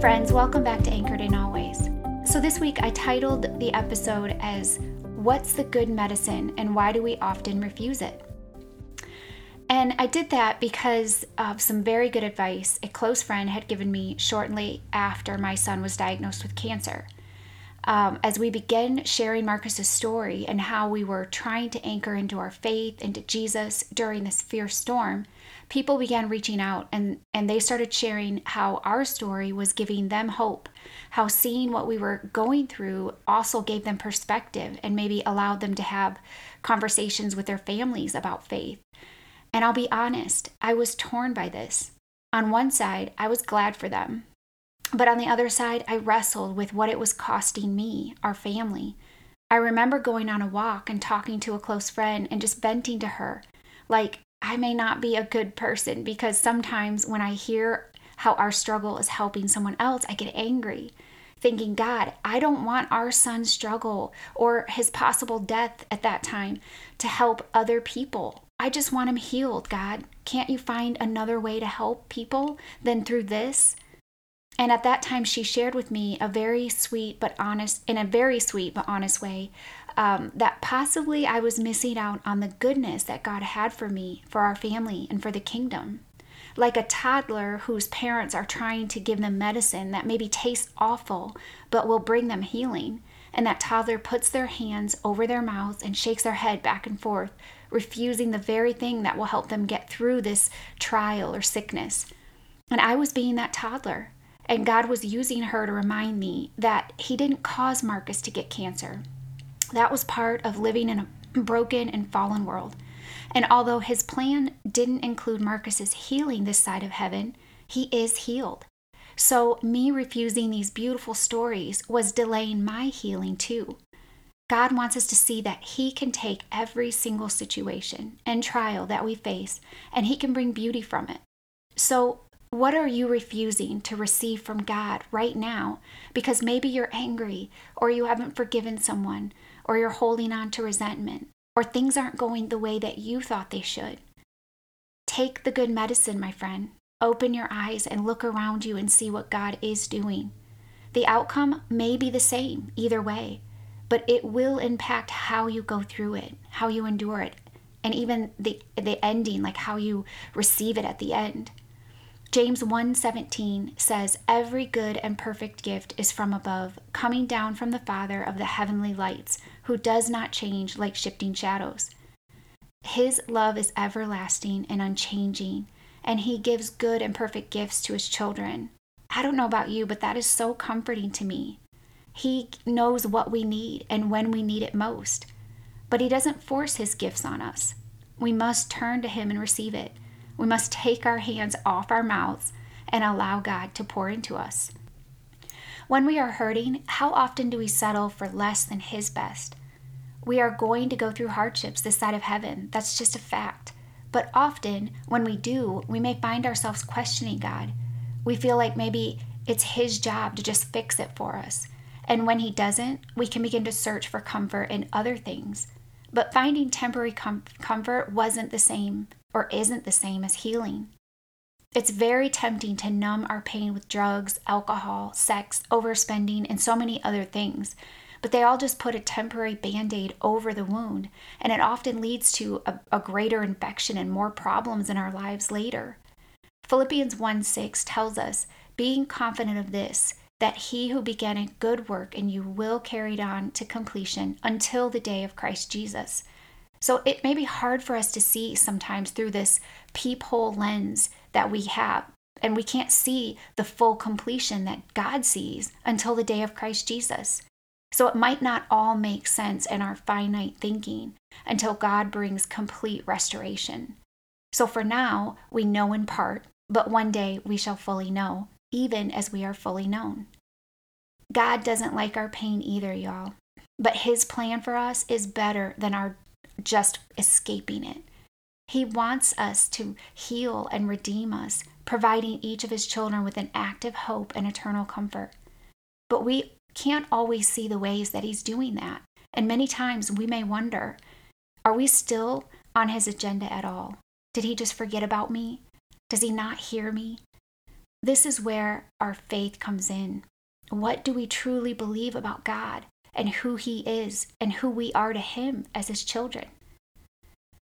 Friends, welcome back to Anchored in Always. So, this week I titled the episode as What's the Good Medicine and Why Do We Often Refuse It? And I did that because of some very good advice a close friend had given me shortly after my son was diagnosed with cancer. Um, as we began sharing Marcus's story and how we were trying to anchor into our faith, into Jesus during this fierce storm, people began reaching out and, and they started sharing how our story was giving them hope, how seeing what we were going through also gave them perspective and maybe allowed them to have conversations with their families about faith. And I'll be honest, I was torn by this. On one side, I was glad for them. But on the other side, I wrestled with what it was costing me, our family. I remember going on a walk and talking to a close friend and just venting to her, like, I may not be a good person because sometimes when I hear how our struggle is helping someone else, I get angry, thinking, God, I don't want our son's struggle or his possible death at that time to help other people. I just want him healed, God. Can't you find another way to help people than through this? And at that time, she shared with me a very sweet but honest, in a very sweet but honest way, um, that possibly I was missing out on the goodness that God had for me, for our family, and for the kingdom. Like a toddler whose parents are trying to give them medicine that maybe tastes awful but will bring them healing. And that toddler puts their hands over their mouths and shakes their head back and forth, refusing the very thing that will help them get through this trial or sickness. And I was being that toddler. And God was using her to remind me that He didn't cause Marcus to get cancer. That was part of living in a broken and fallen world. And although his plan didn't include Marcus's healing this side of heaven, he is healed. So, me refusing these beautiful stories was delaying my healing too. God wants us to see that He can take every single situation and trial that we face and He can bring beauty from it. So, what are you refusing to receive from God right now? Because maybe you're angry or you haven't forgiven someone or you're holding on to resentment, or things aren't going the way that you thought they should. Take the good medicine, my friend. Open your eyes and look around you and see what God is doing. The outcome may be the same either way, but it will impact how you go through it, how you endure it, and even the, the ending, like how you receive it at the end. James 1:17 says every good and perfect gift is from above coming down from the father of the heavenly lights who does not change like shifting shadows. His love is everlasting and unchanging and he gives good and perfect gifts to his children. I don't know about you but that is so comforting to me. He knows what we need and when we need it most. But he doesn't force his gifts on us. We must turn to him and receive it. We must take our hands off our mouths and allow God to pour into us. When we are hurting, how often do we settle for less than His best? We are going to go through hardships this side of heaven. That's just a fact. But often, when we do, we may find ourselves questioning God. We feel like maybe it's His job to just fix it for us. And when He doesn't, we can begin to search for comfort in other things. But finding temporary com- comfort wasn't the same or isn't the same as healing. It's very tempting to numb our pain with drugs, alcohol, sex, overspending, and so many other things, but they all just put a temporary band aid over the wound, and it often leads to a, a, greater infection and more problems in our lives later. Philippians 1 6 tells us, being confident of this, that he who began a good work in you will carry it on to completion until the day of Christ Jesus. So it may be hard for us to see sometimes through this peephole lens that we have. And we can't see the full completion that God sees until the day of Christ Jesus. So it might not all make sense in our finite thinking until God brings complete restoration. So for now, we know in part, but one day we shall fully know, even as we are fully known. God doesn't like our pain either, y'all. But his plan for us is better than our just escaping it. He wants us to heal and redeem us, providing each of his children with an active hope and eternal comfort. But we can't always see the ways that he's doing that. And many times we may wonder are we still on his agenda at all? Did he just forget about me? Does he not hear me? This is where our faith comes in. What do we truly believe about God and who He is and who we are to Him as His children?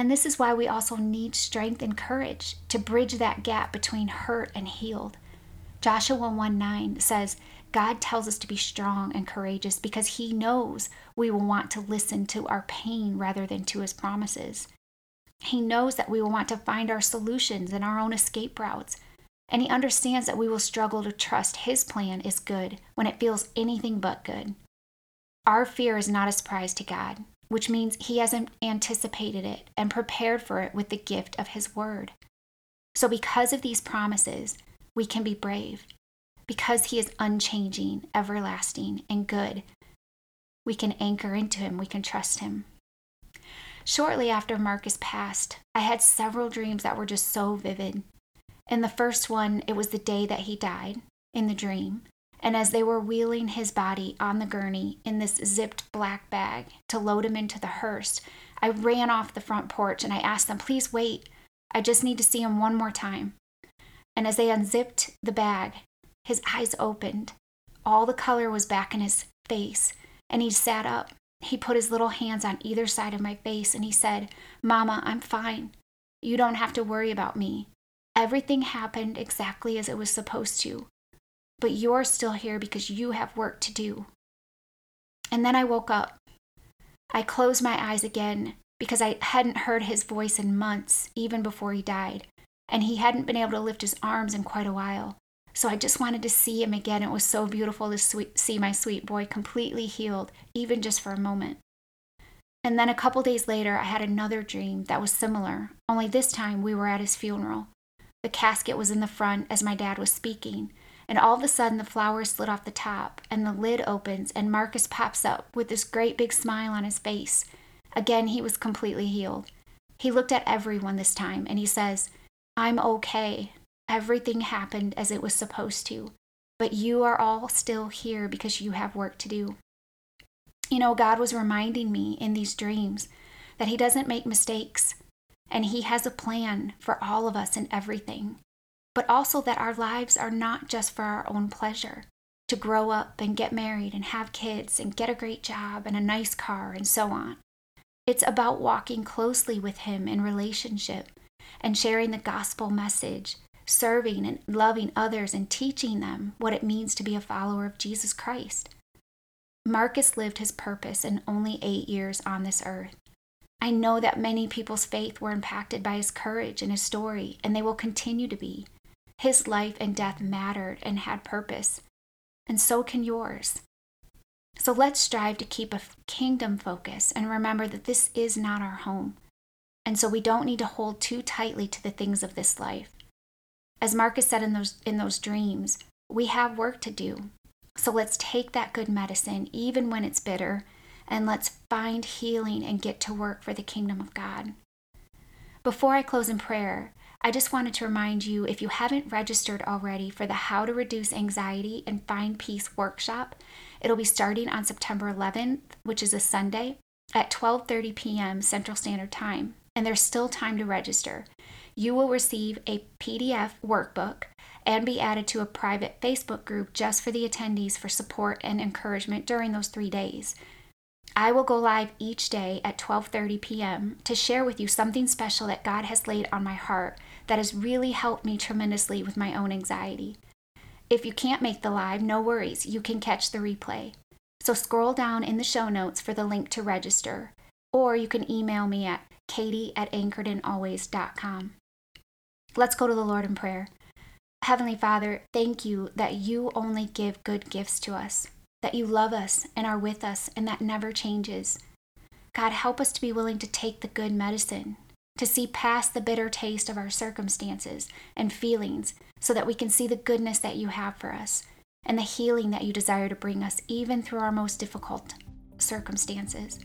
And this is why we also need strength and courage to bridge that gap between hurt and healed. Joshua 1 9 says, God tells us to be strong and courageous because He knows we will want to listen to our pain rather than to His promises. He knows that we will want to find our solutions and our own escape routes and he understands that we will struggle to trust his plan is good when it feels anything but good. Our fear is not a surprise to God, which means he has anticipated it and prepared for it with the gift of his word. So, because of these promises, we can be brave. Because he is unchanging, everlasting, and good, we can anchor into him, we can trust him. Shortly after Marcus passed, I had several dreams that were just so vivid. In the first one, it was the day that he died in the dream. And as they were wheeling his body on the gurney in this zipped black bag to load him into the hearse, I ran off the front porch and I asked them, please wait. I just need to see him one more time. And as they unzipped the bag, his eyes opened. All the color was back in his face, and he sat up. He put his little hands on either side of my face and he said, Mama, I'm fine. You don't have to worry about me. Everything happened exactly as it was supposed to, but you're still here because you have work to do. And then I woke up. I closed my eyes again because I hadn't heard his voice in months, even before he died, and he hadn't been able to lift his arms in quite a while. So I just wanted to see him again. It was so beautiful to sweet, see my sweet boy completely healed, even just for a moment. And then a couple days later, I had another dream that was similar, only this time we were at his funeral. The casket was in the front as my dad was speaking, and all of a sudden the flowers slid off the top, and the lid opens, and Marcus pops up with this great big smile on his face. Again, he was completely healed. He looked at everyone this time, and he says, I'm okay. Everything happened as it was supposed to, but you are all still here because you have work to do. You know, God was reminding me in these dreams that He doesn't make mistakes and He has a plan for all of us and everything, but also that our lives are not just for our own pleasure to grow up and get married and have kids and get a great job and a nice car and so on. It's about walking closely with Him in relationship and sharing the gospel message, serving and loving others and teaching them what it means to be a follower of Jesus Christ. Marcus lived his purpose in only eight years on this earth. I know that many people's faith were impacted by his courage and his story, and they will continue to be. His life and death mattered and had purpose, and so can yours. So let's strive to keep a kingdom focus and remember that this is not our home. And so we don't need to hold too tightly to the things of this life. As Marcus said in those in those dreams, we have work to do. So let's take that good medicine even when it's bitter and let's find healing and get to work for the kingdom of God. Before I close in prayer, I just wanted to remind you if you haven't registered already for the How to Reduce Anxiety and Find Peace workshop, it'll be starting on September 11th, which is a Sunday, at 12:30 p.m. Central Standard Time, and there's still time to register. You will receive a PDF workbook and be added to a private Facebook group just for the attendees for support and encouragement during those 3 days. I will go live each day at 12:30 p.m. to share with you something special that God has laid on my heart that has really helped me tremendously with my own anxiety. If you can't make the live, no worries, you can catch the replay. So scroll down in the show notes for the link to register, or you can email me at katie at anchoredinalways.com. Let's go to the Lord in prayer. Heavenly Father, thank you that you only give good gifts to us. That you love us and are with us, and that never changes. God, help us to be willing to take the good medicine, to see past the bitter taste of our circumstances and feelings, so that we can see the goodness that you have for us and the healing that you desire to bring us, even through our most difficult circumstances.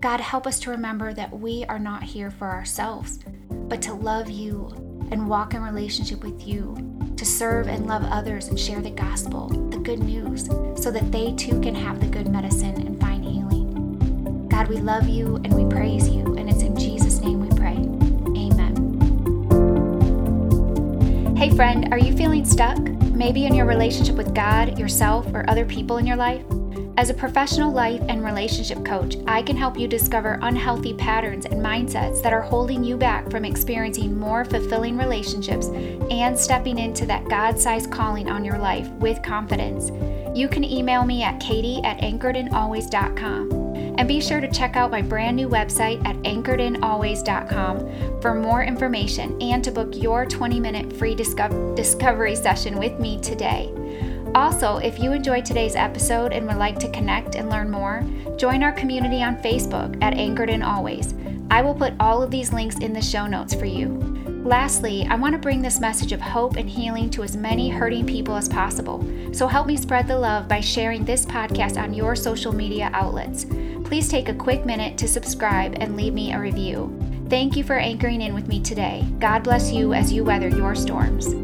God, help us to remember that we are not here for ourselves, but to love you and walk in relationship with you, to serve and love others and share the gospel, the good news, so that they too can have the good medicine and find healing. God, we love you and we praise you, and it's in Jesus' name we pray. Amen. Hey, friend, are you feeling stuck? Maybe in your relationship with God, yourself, or other people in your life? As a professional life and relationship coach, I can help you discover unhealthy patterns and mindsets that are holding you back from experiencing more fulfilling relationships and stepping into that God sized calling on your life with confidence. You can email me at katie at anchoredinalways.com. And be sure to check out my brand new website at anchoredinalways.com for more information and to book your 20 minute free disco- discovery session with me today. Also, if you enjoyed today's episode and would like to connect and learn more, join our community on Facebook at Anchored in Always. I will put all of these links in the show notes for you. Lastly, I want to bring this message of hope and healing to as many hurting people as possible. So help me spread the love by sharing this podcast on your social media outlets. Please take a quick minute to subscribe and leave me a review. Thank you for anchoring in with me today. God bless you as you weather your storms.